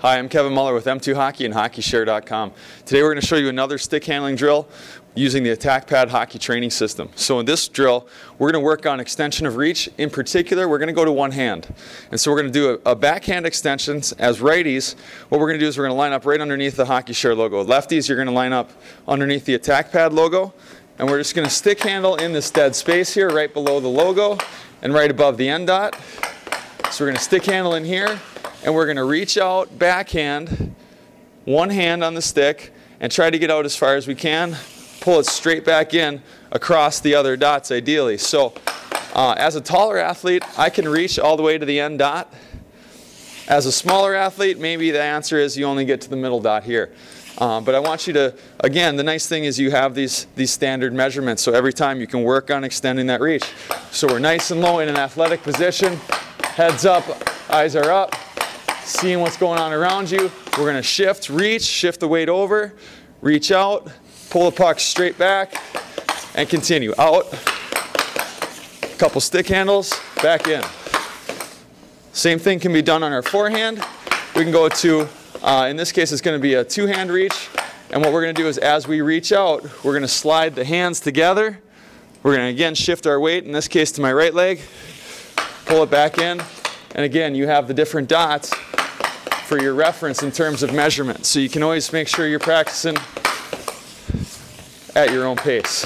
Hi, I'm Kevin Muller with M2 Hockey and HockeyShare.com. Today we're going to show you another stick handling drill using the Attack Pad Hockey Training System. So in this drill, we're going to work on extension of reach. In particular, we're going to go to one hand. And so we're going to do a, a backhand extensions as righties. What we're going to do is we're going to line up right underneath the Hockey Share logo. Lefties, you're going to line up underneath the Attack Pad logo. And we're just going to stick handle in this dead space here right below the logo and right above the end dot. So we're going to stick handle in here and we're going to reach out backhand, one hand on the stick, and try to get out as far as we can. Pull it straight back in across the other dots, ideally. So, uh, as a taller athlete, I can reach all the way to the end dot. As a smaller athlete, maybe the answer is you only get to the middle dot here. Um, but I want you to, again, the nice thing is you have these, these standard measurements, so every time you can work on extending that reach. So we're nice and low in an athletic position, heads up, eyes are up, seeing what's going on around you. We're going to shift, reach, shift the weight over, reach out, pull the puck straight back, and continue. Out, couple stick handles, back in. Same thing can be done on our forehand. We can go to, uh, in this case, it's going to be a two hand reach. And what we're going to do is as we reach out, we're going to slide the hands together. We're going to again shift our weight, in this case to my right leg, pull it back in. And again, you have the different dots for your reference in terms of measurement. So you can always make sure you're practicing at your own pace.